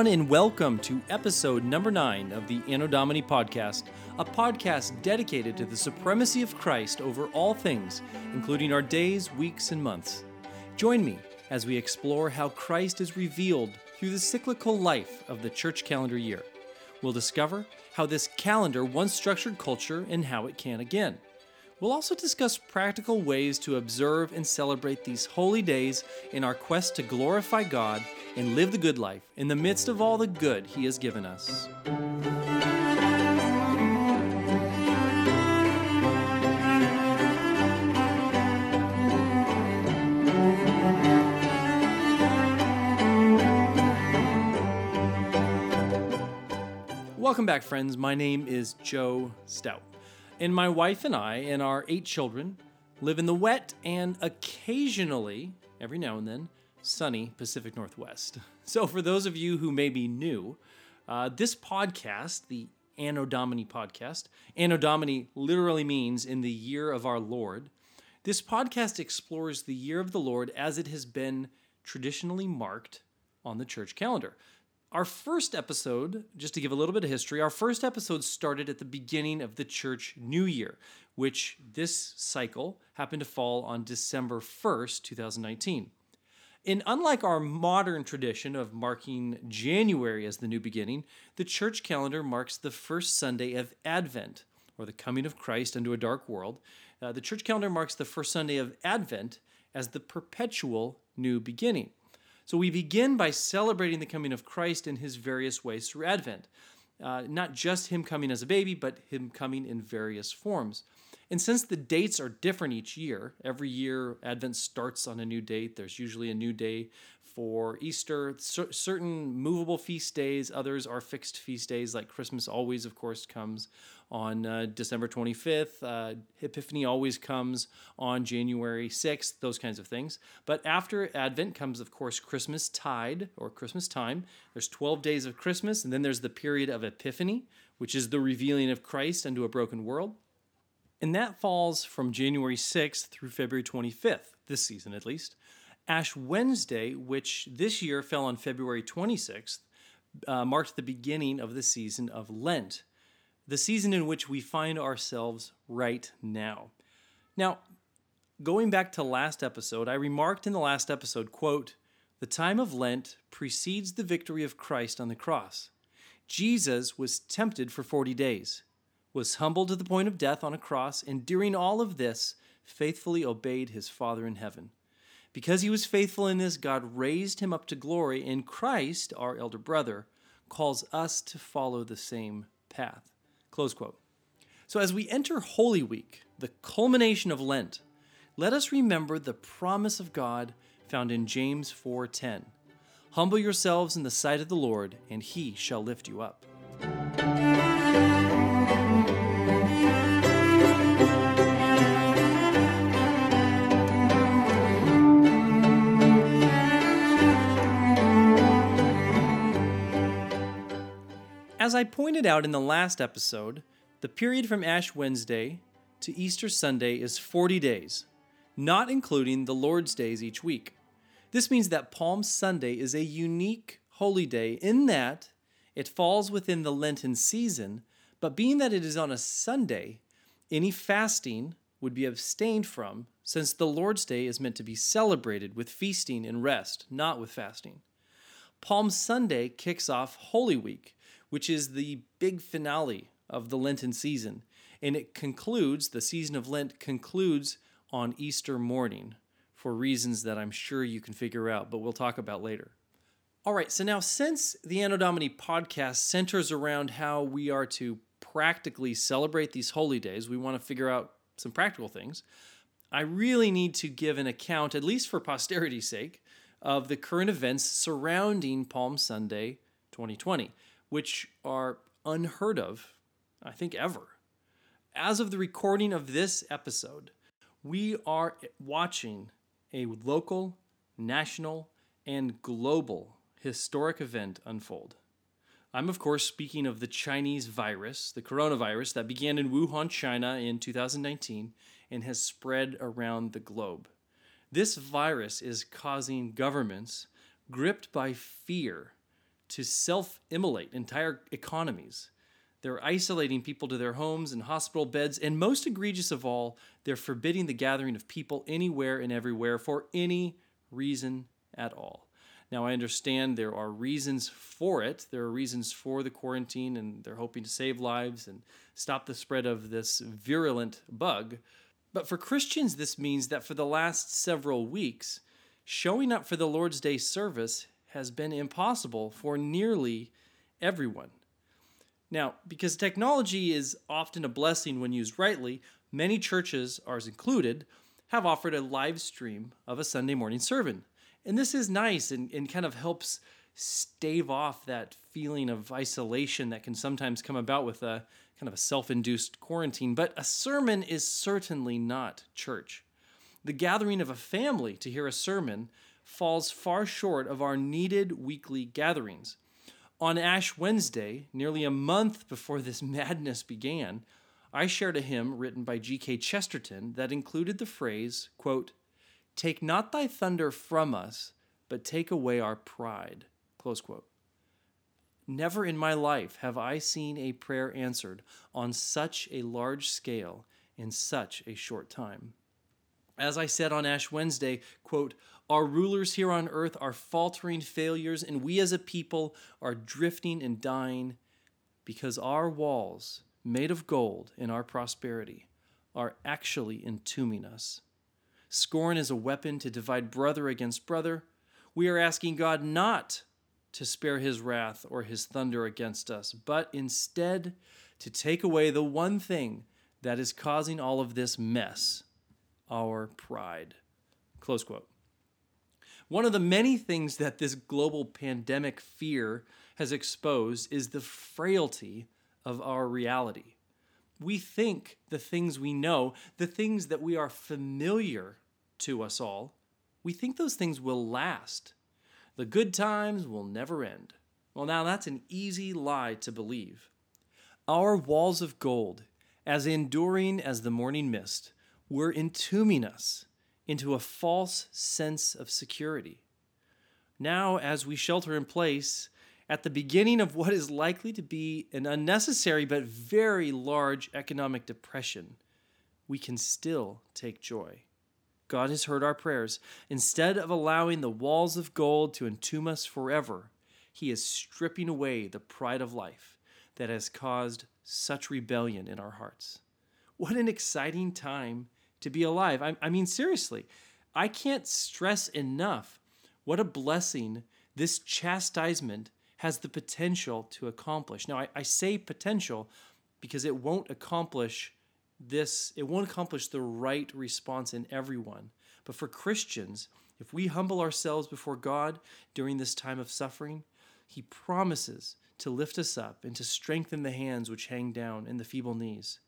everyone, and welcome to episode number nine of the Anno Domini podcast, a podcast dedicated to the supremacy of Christ over all things, including our days, weeks, and months. Join me as we explore how Christ is revealed through the cyclical life of the church calendar year. We'll discover how this calendar once structured culture and how it can again. We'll also discuss practical ways to observe and celebrate these holy days in our quest to glorify God and live the good life in the midst of all the good He has given us. Welcome back, friends. My name is Joe Stout, and my wife and I and our eight children live in the wet and occasionally, every now and then, sunny Pacific Northwest. So, for those of you who may be new, uh, this podcast, the Anno Domini podcast, Anno Domini literally means in the year of our Lord. This podcast explores the year of the Lord as it has been traditionally marked on the church calendar. Our first episode, just to give a little bit of history, our first episode started at the beginning of the church new year, which this cycle happened to fall on December 1st, 2019. And unlike our modern tradition of marking January as the new beginning, the church calendar marks the first Sunday of Advent, or the coming of Christ into a dark world. Uh, the church calendar marks the first Sunday of Advent as the perpetual new beginning. So we begin by celebrating the coming of Christ in his various ways through Advent. Uh, not just him coming as a baby, but him coming in various forms. And since the dates are different each year, every year Advent starts on a new date. There's usually a new day for Easter, certain movable feast days, others are fixed feast days, like Christmas always, of course, comes on uh, December 25th. Uh, Epiphany always comes on January 6th, those kinds of things. But after Advent comes, of course, Christmas tide or Christmas time. There's 12 days of Christmas, and then there's the period of Epiphany, which is the revealing of Christ unto a broken world. And that falls from January 6th through February 25th, this season at least. Ash Wednesday, which this year fell on February 26th, uh, marked the beginning of the season of Lent, the season in which we find ourselves right now. Now, going back to last episode, I remarked in the last episode, quote, "The time of Lent precedes the victory of Christ on the cross. Jesus was tempted for 40 days, was humbled to the point of death on a cross, and during all of this, faithfully obeyed his Father in heaven. Because he was faithful in this, God raised him up to glory, and Christ, our elder brother, calls us to follow the same path. Close quote. So, as we enter Holy Week, the culmination of Lent, let us remember the promise of God found in James 4:10. Humble yourselves in the sight of the Lord, and he shall lift you up. As I pointed out in the last episode, the period from Ash Wednesday to Easter Sunday is 40 days, not including the Lord's days each week. This means that Palm Sunday is a unique holy day in that it falls within the Lenten season, but being that it is on a Sunday, any fasting would be abstained from, since the Lord's Day is meant to be celebrated with feasting and rest, not with fasting. Palm Sunday kicks off Holy Week, which is the big finale of the Lenten season. And it concludes, the season of Lent concludes on Easter morning for reasons that I'm sure you can figure out, but we'll talk about later. All right, so now since the Anno Domini podcast centers around how we are to practically celebrate these holy days, we want to figure out some practical things. I really need to give an account, at least for posterity's sake, of the current events surrounding Palm Sunday 2020 which are unheard of, I think, ever. As of the recording of this episode, we are watching a local, national, and global historic event unfold. I'm, of course, speaking of the Chinese virus, the coronavirus that began in Wuhan, China in 2019 and has spread around the globe. This virus is causing governments gripped by fear to self immolate entire economies. They're isolating people to their homes and hospital beds, and most egregious of all, they're forbidding the gathering of people anywhere and everywhere for any reason at all. Now, I understand there are reasons for it. There are reasons for the quarantine, and they're hoping to save lives and stop the spread of this virulent bug. But for Christians, this means that for the last several weeks, showing up for the Lord's Day service has been impossible for nearly everyone. Now, because technology is often a blessing when used rightly, many churches, ours included, have offered a live stream of a Sunday morning sermon. And this is nice and, and kind of helps stave off that feeling of isolation that can sometimes come about with a kind of a self induced quarantine. But a sermon is certainly not church. The gathering of a family to hear a sermon falls far short of our needed weekly gatherings. On Ash Wednesday, nearly a month before this madness began, I shared a hymn written by G.K. Chesterton that included the phrase, quote, Take not thy thunder from us, but take away our pride. Close quote. Never in my life have I seen a prayer answered on such a large scale in such a short time. As I said on Ash Wednesday, quote, our rulers here on earth are faltering failures, and we as a people are drifting and dying because our walls, made of gold in our prosperity, are actually entombing us. Scorn is a weapon to divide brother against brother. We are asking God not to spare his wrath or his thunder against us, but instead to take away the one thing that is causing all of this mess our pride. Close quote. One of the many things that this global pandemic fear has exposed is the frailty of our reality. We think the things we know, the things that we are familiar to us all, we think those things will last. The good times will never end. Well, now that's an easy lie to believe. Our walls of gold, as enduring as the morning mist, were entombing us into a false sense of security. Now, as we shelter in place, at the beginning of what is likely to be an unnecessary but very large economic depression, we can still take joy. God has heard our prayers. Instead of allowing the walls of gold to entomb us forever, He is stripping away the pride of life that has caused such rebellion in our hearts. What an exciting time to be alive. I, I mean, seriously, I can't stress enough what a blessing this chastisement has the potential to accomplish. Now, I, I say potential because it won't accomplish this, it won't accomplish the right response in everyone. But for Christians, if we humble ourselves before God during this time of suffering, He promises to lift us up and to strengthen the hands which hang down and the feeble knees.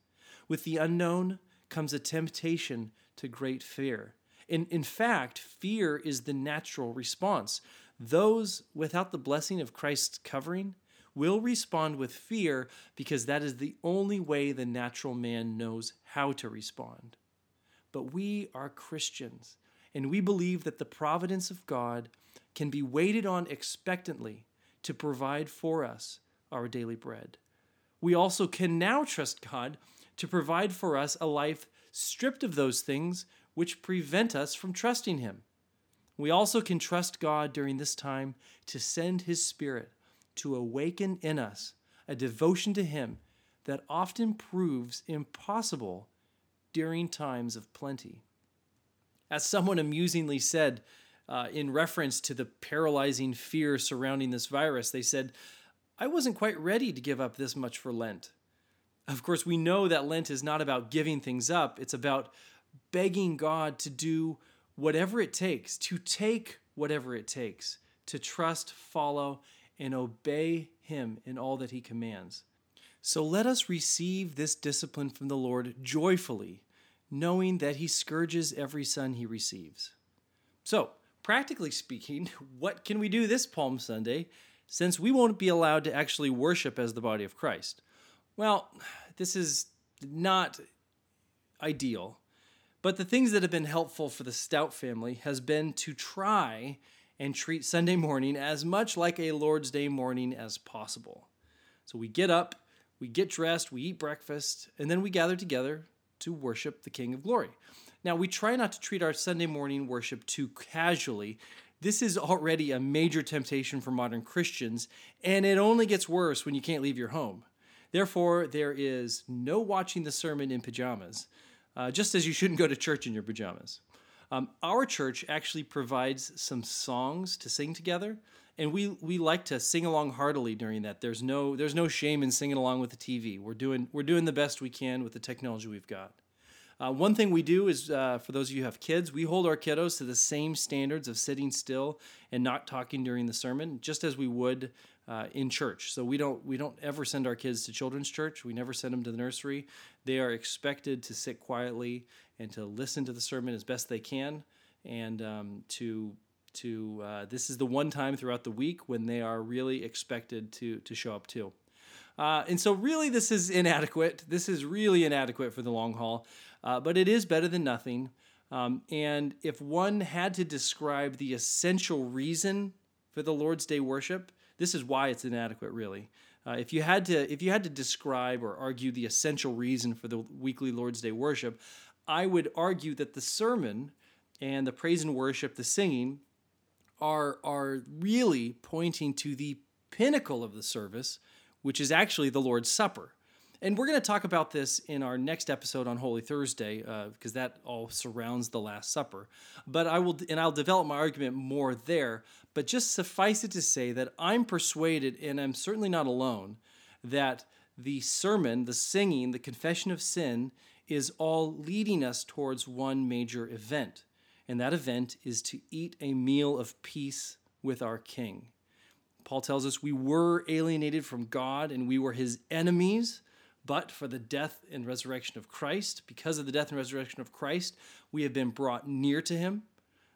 With the unknown comes a temptation to great fear. In, in fact, fear is the natural response. Those without the blessing of Christ's covering will respond with fear because that is the only way the natural man knows how to respond. But we are Christians, and we believe that the providence of God can be waited on expectantly to provide for us our daily bread. We also can now trust God to provide for us a life stripped of those things which prevent us from trusting Him. We also can trust God during this time to send His Spirit to awaken in us a devotion to Him that often proves impossible during times of plenty. As someone amusingly said, uh, in reference to the paralyzing fear surrounding this virus, they said, I wasn't quite ready to give up this much for Lent. Of course, we know that Lent is not about giving things up, it's about begging God to do whatever it takes, to take whatever it takes, to trust, follow, and obey him in all that he commands. So let us receive this discipline from the Lord joyfully, knowing that he scourges every son he receives. So, practically speaking, what can we do this Palm Sunday since we won't be allowed to actually worship as the body of Christ? Well, this is not ideal, but the things that have been helpful for the Stout family has been to try and treat Sunday morning as much like a Lord's Day morning as possible. So we get up, we get dressed, we eat breakfast, and then we gather together to worship the King of Glory. Now, we try not to treat our Sunday morning worship too casually. This is already a major temptation for modern Christians, and it only gets worse when you can't leave your home. Therefore, there is no watching the sermon in pajamas, uh, just as you shouldn't go to church in your pajamas. Um, our church actually provides some songs to sing together, and we we like to sing along heartily during that. There's no there's no shame in singing along with the TV. We're doing we're doing the best we can with the technology we've got. Uh, one thing we do is, uh, for those of you who have kids, we hold our kiddos to the same standards of sitting still and not talking during the sermon, just as we would uh, in church. So we don't we don't ever send our kids to children's church. We never send them to the nursery. They are expected to sit quietly and to listen to the sermon as best they can, and um, to to uh, this is the one time throughout the week when they are really expected to to show up too. Uh, and so, really, this is inadequate. This is really inadequate for the long haul uh, but it is better than nothing. Um, and if one had to describe the essential reason for the Lord's Day worship, this is why it's inadequate, really. Uh, if you had to, if you had to describe or argue the essential reason for the weekly Lord's Day worship, I would argue that the sermon and the praise and worship, the singing, are are really pointing to the pinnacle of the service, which is actually the Lord's Supper. And we're going to talk about this in our next episode on Holy Thursday, because uh, that all surrounds the Last Supper. But I will, and I'll develop my argument more there. But just suffice it to say that I'm persuaded, and I'm certainly not alone, that the sermon, the singing, the confession of sin is all leading us towards one major event. And that event is to eat a meal of peace with our King. Paul tells us we were alienated from God and we were his enemies but for the death and resurrection of Christ, because of the death and resurrection of Christ, we have been brought near to him.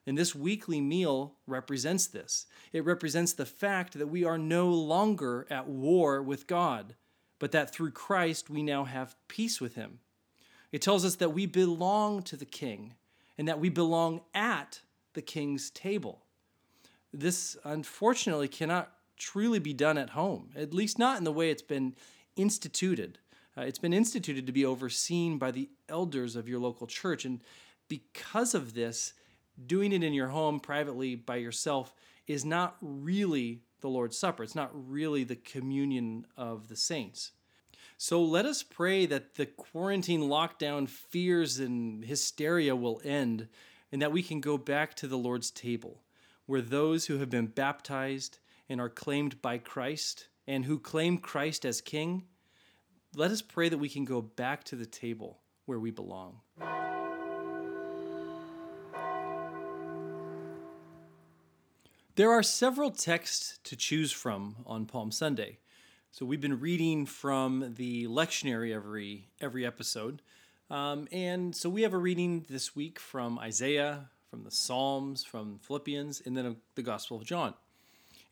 And this weekly meal represents this. It represents the fact that we are no longer at war with God, but that through Christ we now have peace with him. It tells us that we belong to the king and that we belong at the king's table. This, unfortunately, cannot truly be done at home, at least not in the way it's been instituted. Uh, it's been instituted to be overseen by the elders of your local church. And because of this, doing it in your home privately by yourself is not really the Lord's Supper. It's not really the communion of the saints. So let us pray that the quarantine lockdown fears and hysteria will end and that we can go back to the Lord's table, where those who have been baptized and are claimed by Christ and who claim Christ as King let us pray that we can go back to the table where we belong. There are several texts to choose from on Palm Sunday. So we've been reading from the lectionary every every episode, um, and so we have a reading this week from Isaiah, from the Psalms, from Philippians, and then the Gospel of John.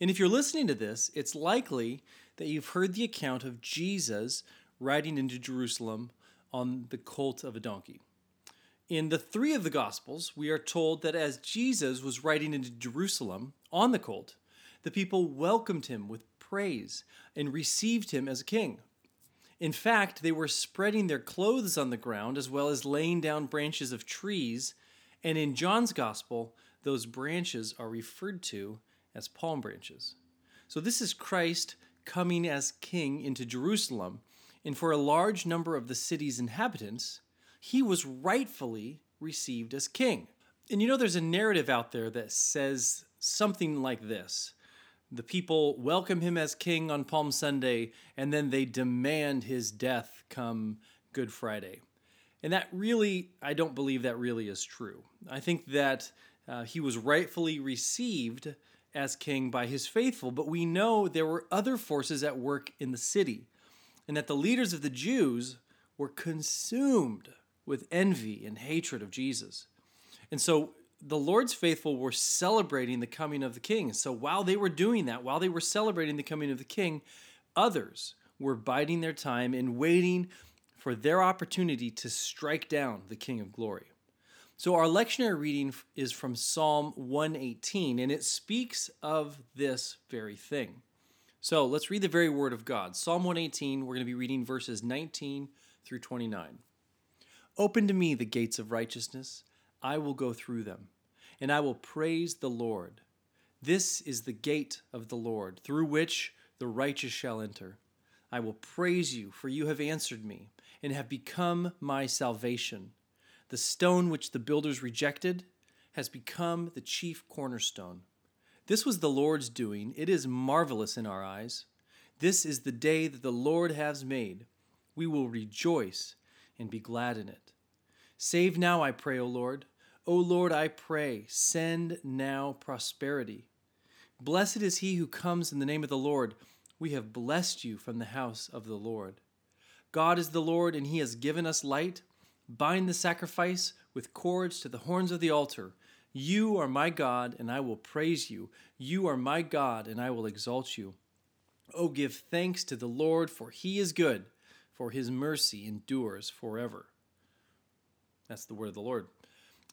And if you're listening to this, it's likely that you've heard the account of Jesus riding into Jerusalem on the colt of a donkey. In the three of the Gospels, we are told that as Jesus was riding into Jerusalem on the colt, the people welcomed him with praise and received him as a king. In fact, they were spreading their clothes on the ground as well as laying down branches of trees, and in John's Gospel, those branches are referred to as palm branches. So, this is Christ coming as king into Jerusalem, and for a large number of the city's inhabitants, he was rightfully received as king. And you know, there's a narrative out there that says something like this The people welcome him as king on Palm Sunday, and then they demand his death come Good Friday. And that really, I don't believe that really is true. I think that uh, he was rightfully received as king by his faithful, but we know there were other forces at work in the city and that the leaders of the Jews were consumed with envy and hatred of Jesus. And so the Lord's faithful were celebrating the coming of the king. So while they were doing that, while they were celebrating the coming of the king, others were biding their time and waiting for their opportunity to strike down the king of glory. So, our lectionary reading is from Psalm 118, and it speaks of this very thing. So, let's read the very word of God. Psalm 118, we're going to be reading verses 19 through 29. Open to me the gates of righteousness, I will go through them, and I will praise the Lord. This is the gate of the Lord, through which the righteous shall enter. I will praise you, for you have answered me, and have become my salvation. The stone which the builders rejected has become the chief cornerstone. This was the Lord's doing. It is marvelous in our eyes. This is the day that the Lord has made. We will rejoice and be glad in it. Save now, I pray, O Lord. O Lord, I pray, send now prosperity. Blessed is he who comes in the name of the Lord. We have blessed you from the house of the Lord. God is the Lord, and he has given us light. Bind the sacrifice with cords to the horns of the altar. You are my God, and I will praise you. You are my God, and I will exalt you. Oh, give thanks to the Lord, for he is good, for his mercy endures forever. That's the word of the Lord.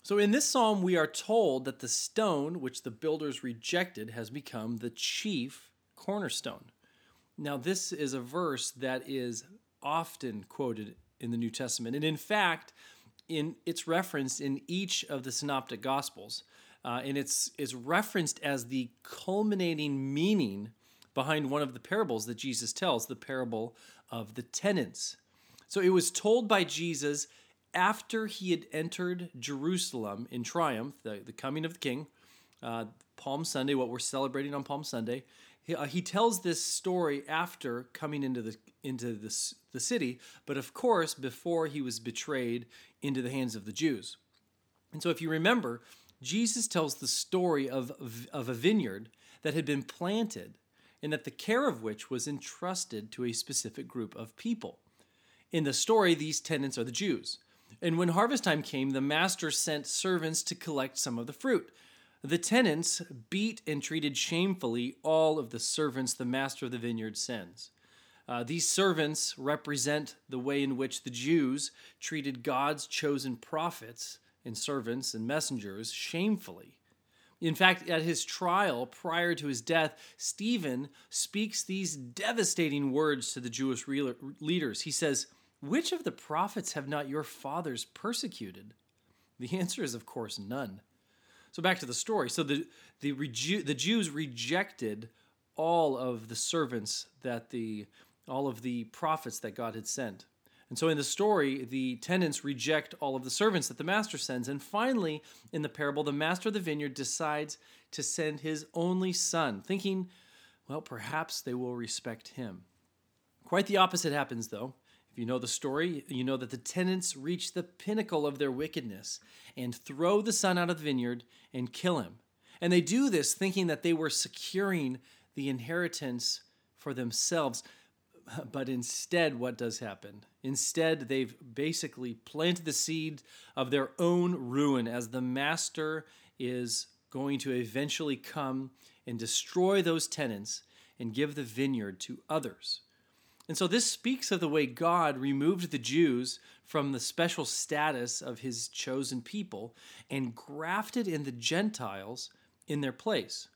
So, in this psalm, we are told that the stone which the builders rejected has become the chief cornerstone. Now, this is a verse that is often quoted in the New Testament. And in fact, in it's referenced in each of the synoptic gospels. Uh, and it's, it's referenced as the culminating meaning behind one of the parables that Jesus tells, the parable of the tenants. So it was told by Jesus after he had entered Jerusalem in triumph, the, the coming of the king, uh, Palm Sunday, what we're celebrating on Palm Sunday. He, uh, he tells this story after coming into the into the, the city, but of course before he was betrayed into the hands of the Jews. And so, if you remember, Jesus tells the story of, of a vineyard that had been planted and that the care of which was entrusted to a specific group of people. In the story, these tenants are the Jews. And when harvest time came, the master sent servants to collect some of the fruit. The tenants beat and treated shamefully all of the servants the master of the vineyard sends. Uh, these servants represent the way in which the Jews treated God's chosen prophets and servants and messengers shamefully. In fact, at his trial prior to his death, Stephen speaks these devastating words to the Jewish leaders. He says, Which of the prophets have not your fathers persecuted? The answer is, of course, none. So back to the story. So the the, the Jews rejected all of the servants that the all of the prophets that God had sent. And so in the story, the tenants reject all of the servants that the master sends. And finally, in the parable, the master of the vineyard decides to send his only son, thinking, well, perhaps they will respect him. Quite the opposite happens, though. If you know the story, you know that the tenants reach the pinnacle of their wickedness and throw the son out of the vineyard and kill him. And they do this thinking that they were securing the inheritance for themselves. But instead, what does happen? Instead, they've basically planted the seed of their own ruin as the master is going to eventually come and destroy those tenants and give the vineyard to others. And so this speaks of the way God removed the Jews from the special status of his chosen people and grafted in the Gentiles in their place.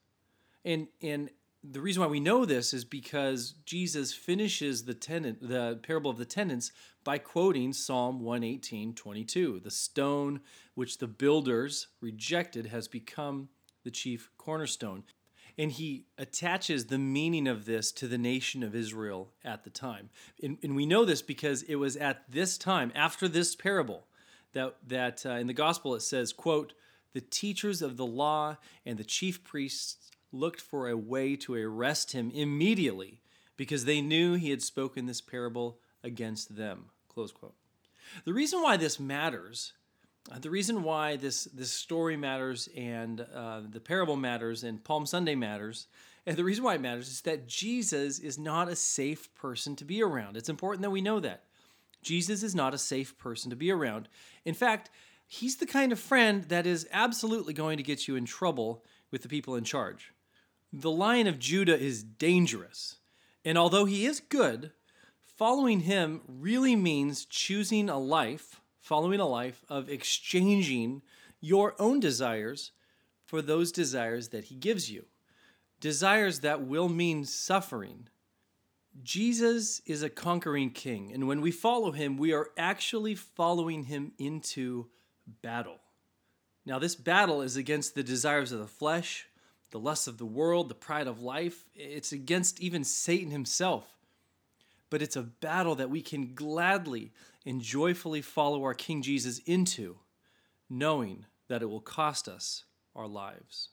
And, and the reason why we know this is because Jesus finishes the tenant, the parable of the tenants, by quoting Psalm 118, 22. The stone which the builders rejected has become the chief cornerstone. And he attaches the meaning of this to the nation of Israel at the time. And, and we know this because it was at this time, after this parable, that, that uh, in the gospel it says, quote, the teachers of the law and the chief priests looked for a way to arrest him immediately because they knew he had spoken this parable against them. Close quote. The reason why this matters, the reason why this, this story matters and uh, the parable matters and Palm Sunday matters, and the reason why it matters is that Jesus is not a safe person to be around. It's important that we know that. Jesus is not a safe person to be around. In fact, he's the kind of friend that is absolutely going to get you in trouble with the people in charge. The Lion of Judah is dangerous, and although he is good, following him really means choosing a life, following a life of exchanging your own desires for those desires that He gives you. Desires that will mean suffering. Jesus is a conquering king, and when we follow him, we are actually following him into battle. Now, this battle is against the desires of the flesh, the lusts of the world, the pride of life. It's against even Satan himself. But it's a battle that we can gladly and joyfully follow our King Jesus into, knowing that it will cost us our lives.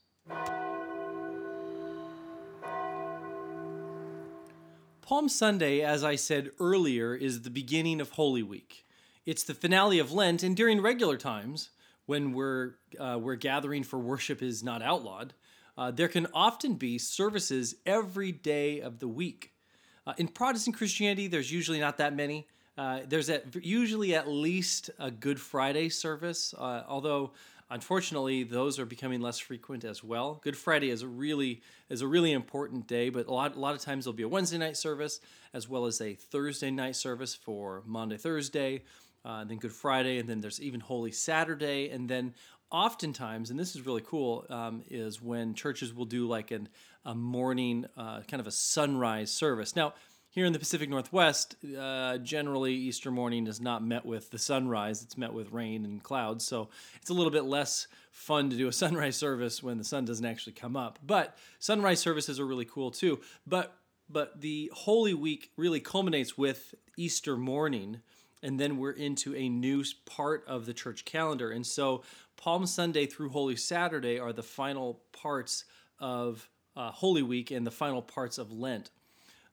Palm Sunday, as I said earlier, is the beginning of Holy Week. It's the finale of Lent, and during regular times, when we're, uh, we're gathering for worship is not outlawed, uh, there can often be services every day of the week. Uh, in Protestant Christianity, there's usually not that many. Uh, there's at, usually at least a Good Friday service, uh, although unfortunately those are becoming less frequent as well. Good Friday is a really is a really important day, but a lot a lot of times there'll be a Wednesday night service as well as a Thursday night service for Maundy Thursday, uh, then Good Friday, and then there's even Holy Saturday, and then oftentimes, and this is really cool, um, is when churches will do like an, a morning, uh, kind of a sunrise service. Now, here in the Pacific Northwest, uh, generally Easter morning is not met with the sunrise, it's met with rain and clouds. So it's a little bit less fun to do a sunrise service when the sun doesn't actually come up. But sunrise services are really cool too. But but the Holy Week really culminates with Easter morning, and then we're into a new part of the church calendar. And so Palm Sunday through Holy Saturday are the final parts of uh, Holy Week and the final parts of Lent.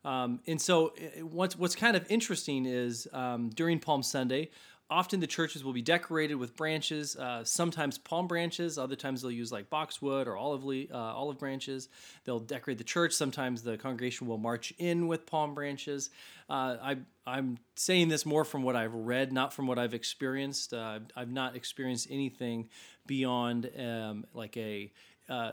Um, and so, what's what's kind of interesting is um, during Palm Sunday, often the churches will be decorated with branches, uh, sometimes palm branches. Other times they'll use like boxwood or olive uh, olive branches. They'll decorate the church. Sometimes the congregation will march in with palm branches. Uh, I, I'm saying this more from what I've read, not from what I've experienced. Uh, I've not experienced anything beyond um, like a uh,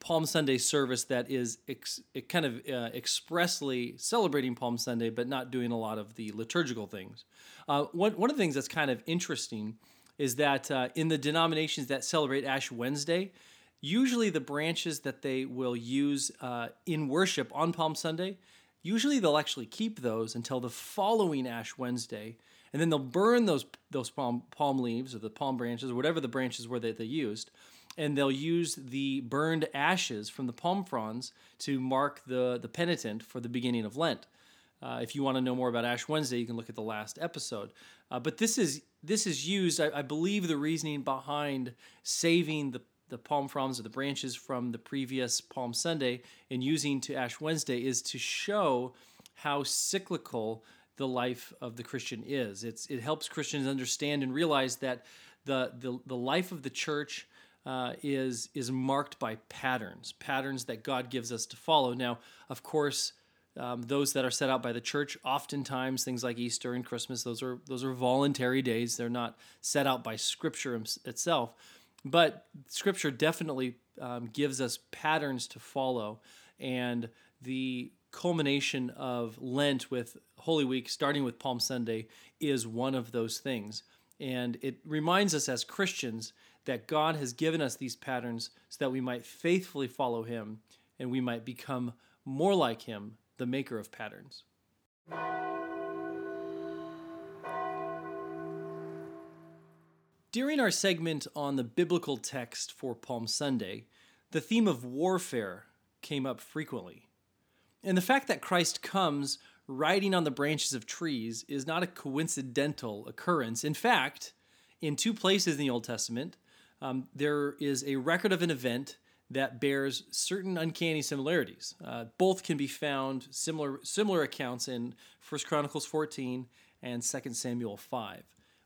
Palm Sunday service that is ex- kind of uh, expressly celebrating Palm Sunday, but not doing a lot of the liturgical things. Uh, one, one of the things that's kind of interesting is that uh, in the denominations that celebrate Ash Wednesday, usually the branches that they will use uh, in worship on Palm Sunday, usually they'll actually keep those until the following Ash Wednesday, and then they'll burn those those palm palm leaves or the palm branches or whatever the branches were that they used and they'll use the burned ashes from the palm fronds to mark the, the penitent for the beginning of Lent. Uh, if you want to know more about Ash Wednesday, you can look at the last episode. Uh, but this is this is used. I, I, believe the reasoning behind saving the the palm fronds or the branches from the previous Palm Sunday and using to Ash Wednesday is to show how cyclical the life of the Christian is. It's it helps Christians understand and realize that the the, the life of the church uh, is is marked by patterns, patterns that God gives us to follow. Now, of course, um, those that are set out by the church, oftentimes things like Easter and Christmas, those are those are voluntary days. They're not set out by Scripture itself, but Scripture definitely um, gives us patterns to follow, and the culmination of Lent with Holy Week, starting with Palm Sunday, is one of those things. And it reminds us as Christians that God has given us these patterns so that we might faithfully follow Him and we might become more like Him, the maker of patterns. During our segment on the biblical text for Palm Sunday, the theme of warfare came up frequently. And the fact that Christ comes riding on the branches of trees is not a coincidental occurrence. In fact, in two places in the Old Testament, um, there is a record of an event that bears certain uncanny similarities. Uh, both can be found similar similar accounts in 1 Chronicles 14 and 2 Samuel 5.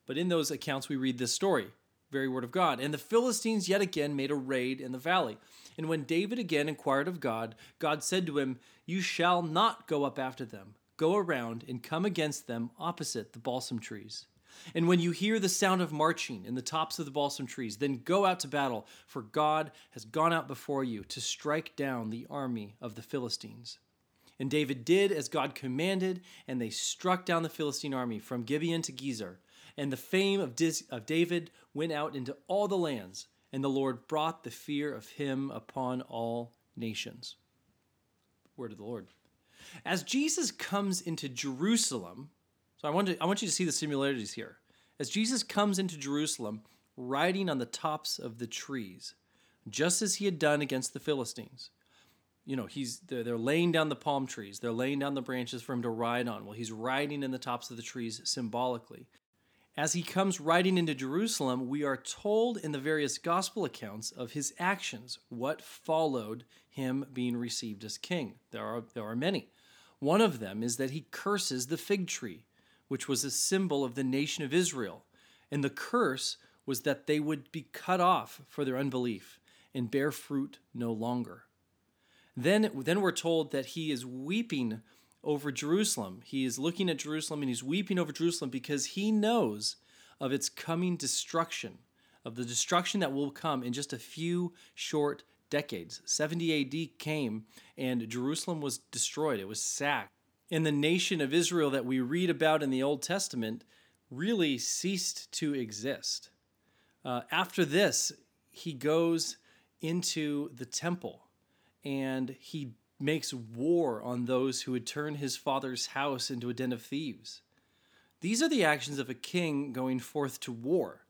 But in those accounts we read this story, very word of God. And the Philistines yet again made a raid in the valley. And when David again inquired of God, God said to him, "You shall not go up after them. Go around and come against them opposite the balsam trees." And when you hear the sound of marching in the tops of the balsam trees, then go out to battle, for God has gone out before you to strike down the army of the Philistines. And David did as God commanded, and they struck down the Philistine army from Gibeon to Gezer. And the fame of, of David went out into all the lands, and the Lord brought the fear of him upon all nations. Word of the Lord. As Jesus comes into Jerusalem, so I want, to, I want you to see the similarities here. As Jesus comes into Jerusalem, riding on the tops of the trees, just as he had done against the Philistines. You know, he's they're, they're laying down the palm trees, they're laying down the branches for him to ride on. Well, he's riding in the tops of the trees symbolically. As he comes riding into Jerusalem, we are told in the various gospel accounts of his actions, what followed him being received as king. There are, there are many. One of them is that he curses the fig tree, which was a symbol of the nation of Israel. And the curse was that they would be cut off for their unbelief and bear fruit no longer. Then, then we're told that he is weeping over Jerusalem. He is looking at Jerusalem and he's weeping over Jerusalem because he knows of its coming destruction, of the destruction that will come in just a few short decades. 70 AD came and Jerusalem was destroyed, it was sacked. And the nation of Israel that we read about in the Old Testament really ceased to exist. Uh, after this, he goes into the temple and he makes war on those who would turn his father's house into a den of thieves. These are the actions of a king going forth to war.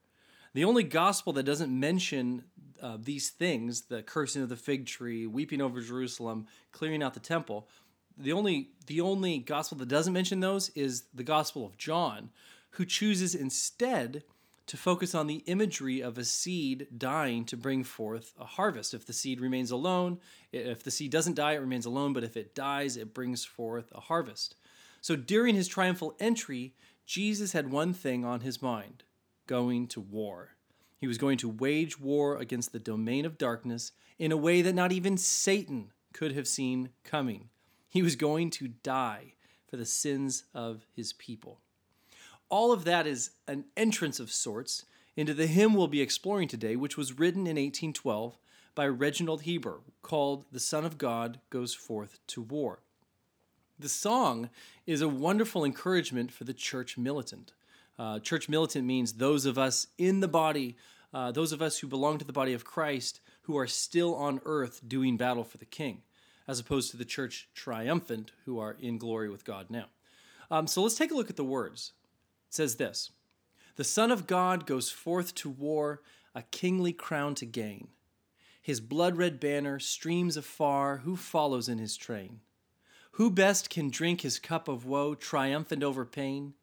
The only gospel that doesn't mention uh, these things, the cursing of the fig tree, weeping over Jerusalem, clearing out the temple, the only the only gospel that doesn't mention those is the gospel of John, who chooses instead to focus on the imagery of a seed dying to bring forth a harvest. If the seed remains alone, if the seed doesn't die, it remains alone, but if it dies, it brings forth a harvest. So during his triumphal entry, Jesus had one thing on his mind going to war. He was going to wage war against the domain of darkness in a way that not even Satan could have seen coming. He was going to die for the sins of his people all of that is an entrance of sorts into the hymn we'll be exploring today, which was written in 1812 by Reginald Heber, called The Son of God Goes Forth to War. The song is a wonderful encouragement for the church militant. Uh, church militant means those of us in the body, uh, those of us who belong to the body of Christ, who are still on earth doing battle for the King, as opposed to the church triumphant, who are in glory with God now. Um, so let's take a look at the words It says this The Son of God goes forth to war, a kingly crown to gain. His blood red banner streams afar, who follows in his train? Who best can drink his cup of woe, triumphant over pain?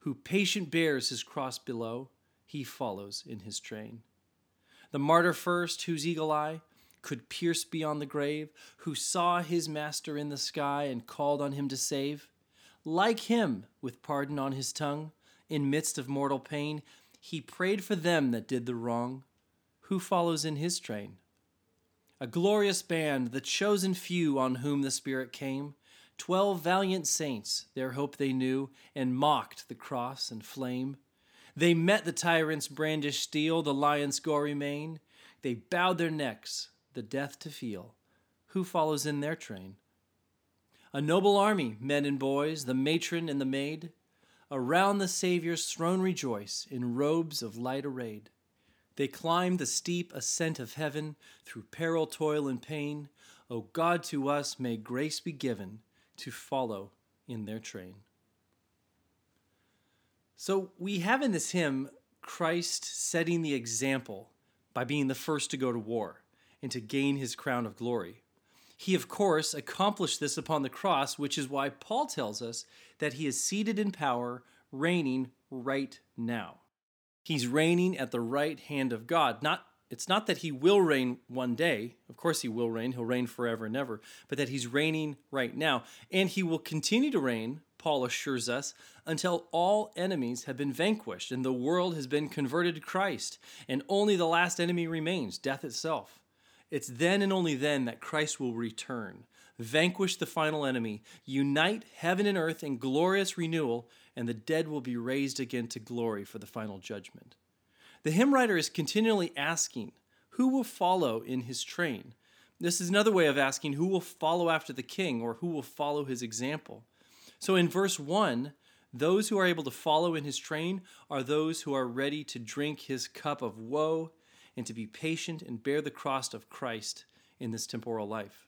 Who patient bears his cross below, he follows in his train. The martyr first, whose eagle eye could pierce beyond the grave, who saw his master in the sky and called on him to save, like him, with pardon on his tongue, in midst of mortal pain, he prayed for them that did the wrong. Who follows in his train? A glorious band, the chosen few on whom the Spirit came, twelve valiant saints, their hope they knew, and mocked the cross and flame. They met the tyrant's brandished steel, the lion's gory mane. They bowed their necks, the death to feel. Who follows in their train? A noble army, men and boys, the matron and the maid, Around the Saviour's throne rejoice in robes of light arrayed. They climb the steep ascent of heaven through peril, toil, and pain. O God, to us may grace be given to follow in their train. So we have in this hymn Christ setting the example by being the first to go to war and to gain his crown of glory. He, of course, accomplished this upon the cross, which is why Paul tells us that he is seated in power, reigning right now. He's reigning at the right hand of God. Not it's not that he will reign one day. Of course he will reign. He'll reign forever and ever, but that he's reigning right now. And he will continue to reign, Paul assures us, until all enemies have been vanquished and the world has been converted to Christ, and only the last enemy remains, death itself. It's then and only then that Christ will return, vanquish the final enemy, unite heaven and earth in glorious renewal, and the dead will be raised again to glory for the final judgment. The hymn writer is continually asking, Who will follow in his train? This is another way of asking, Who will follow after the king, or who will follow his example? So in verse 1, Those who are able to follow in his train are those who are ready to drink his cup of woe and to be patient and bear the cross of Christ in this temporal life.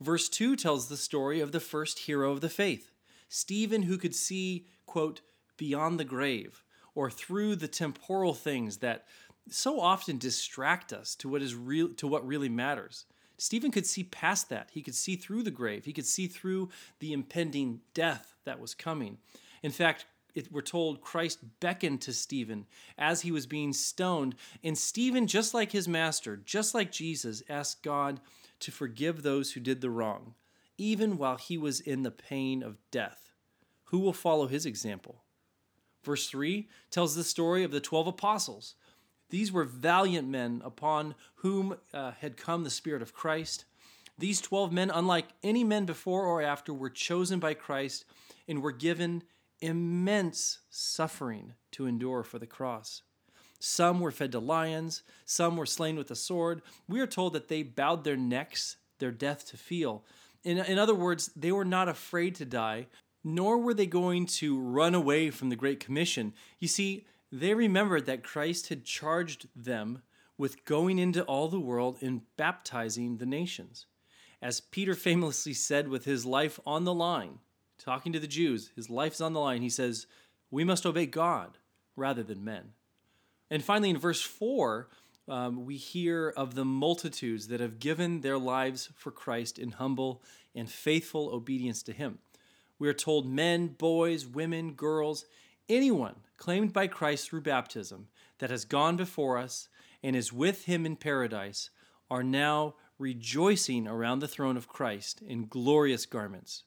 Verse 2 tells the story of the first hero of the faith, Stephen, who could see, quote, beyond the grave or through the temporal things that so often distract us to what is real to what really matters. Stephen could see past that. He could see through the grave. He could see through the impending death that was coming. In fact, it, we're told Christ beckoned to Stephen as he was being stoned. And Stephen, just like his master, just like Jesus, asked God to forgive those who did the wrong, even while he was in the pain of death. Who will follow his example? Verse 3 tells the story of the 12 apostles. These were valiant men upon whom uh, had come the Spirit of Christ. These 12 men, unlike any men before or after, were chosen by Christ and were given immense suffering to endure for the cross. Some were fed to lions, some were slain with a sword. We are told that they bowed their necks, their death to feel. In, in other words, they were not afraid to die, nor were they going to run away from the Great Commission. You see, they remembered that Christ had charged them with going into all the world and baptizing the nations. As Peter famously said with his life on the line, talking to the Jews, his life is on the line. He says, We must obey God rather than men. And finally, in verse 4, um, we hear of the multitudes that have given their lives for Christ in humble and faithful obedience to Him. We are told men, boys, women, girls, anyone claimed by Christ through baptism that has gone before us and is with Him in paradise are now rejoicing around the throne of Christ in glorious garments.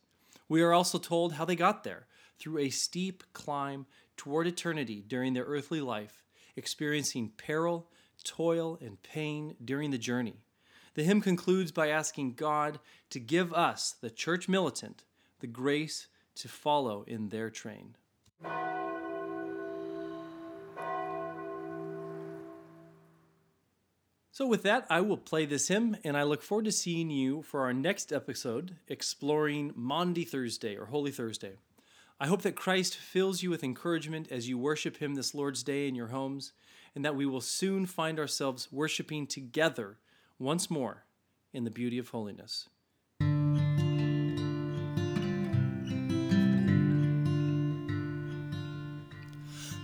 We are also told how they got there through a steep climb toward eternity during their earthly life, experiencing peril, toil, and pain during the journey. The hymn concludes by asking God to give us, the church militant, the grace to follow in their train. So, with that, I will play this hymn, and I look forward to seeing you for our next episode exploring Maundy Thursday or Holy Thursday. I hope that Christ fills you with encouragement as you worship Him this Lord's Day in your homes, and that we will soon find ourselves worshiping together once more in the beauty of holiness.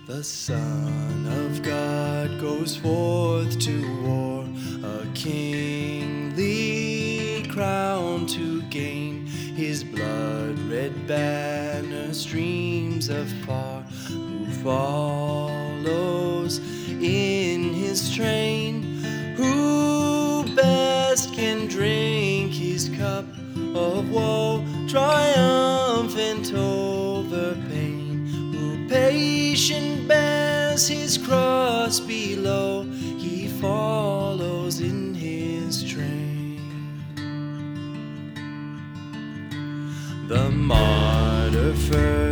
The Son of God goes forth to war, a kingly crown to gain. His blood red banner streams afar, who follows in his train, who best can drink his cup of woe, triumphant over pain, who patient bears his cross first,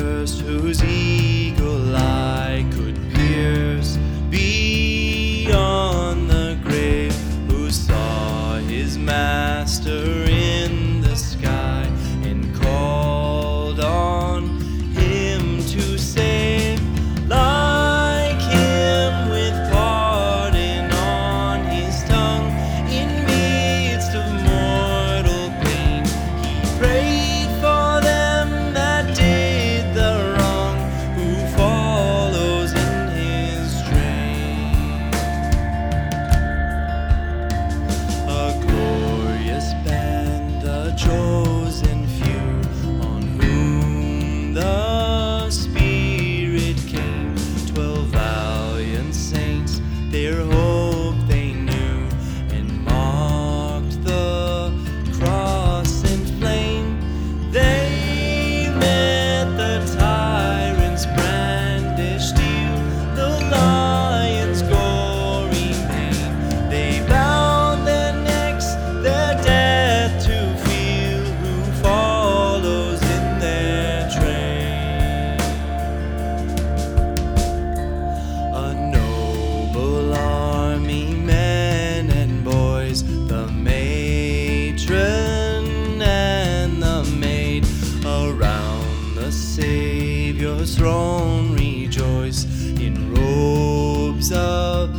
of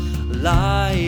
life.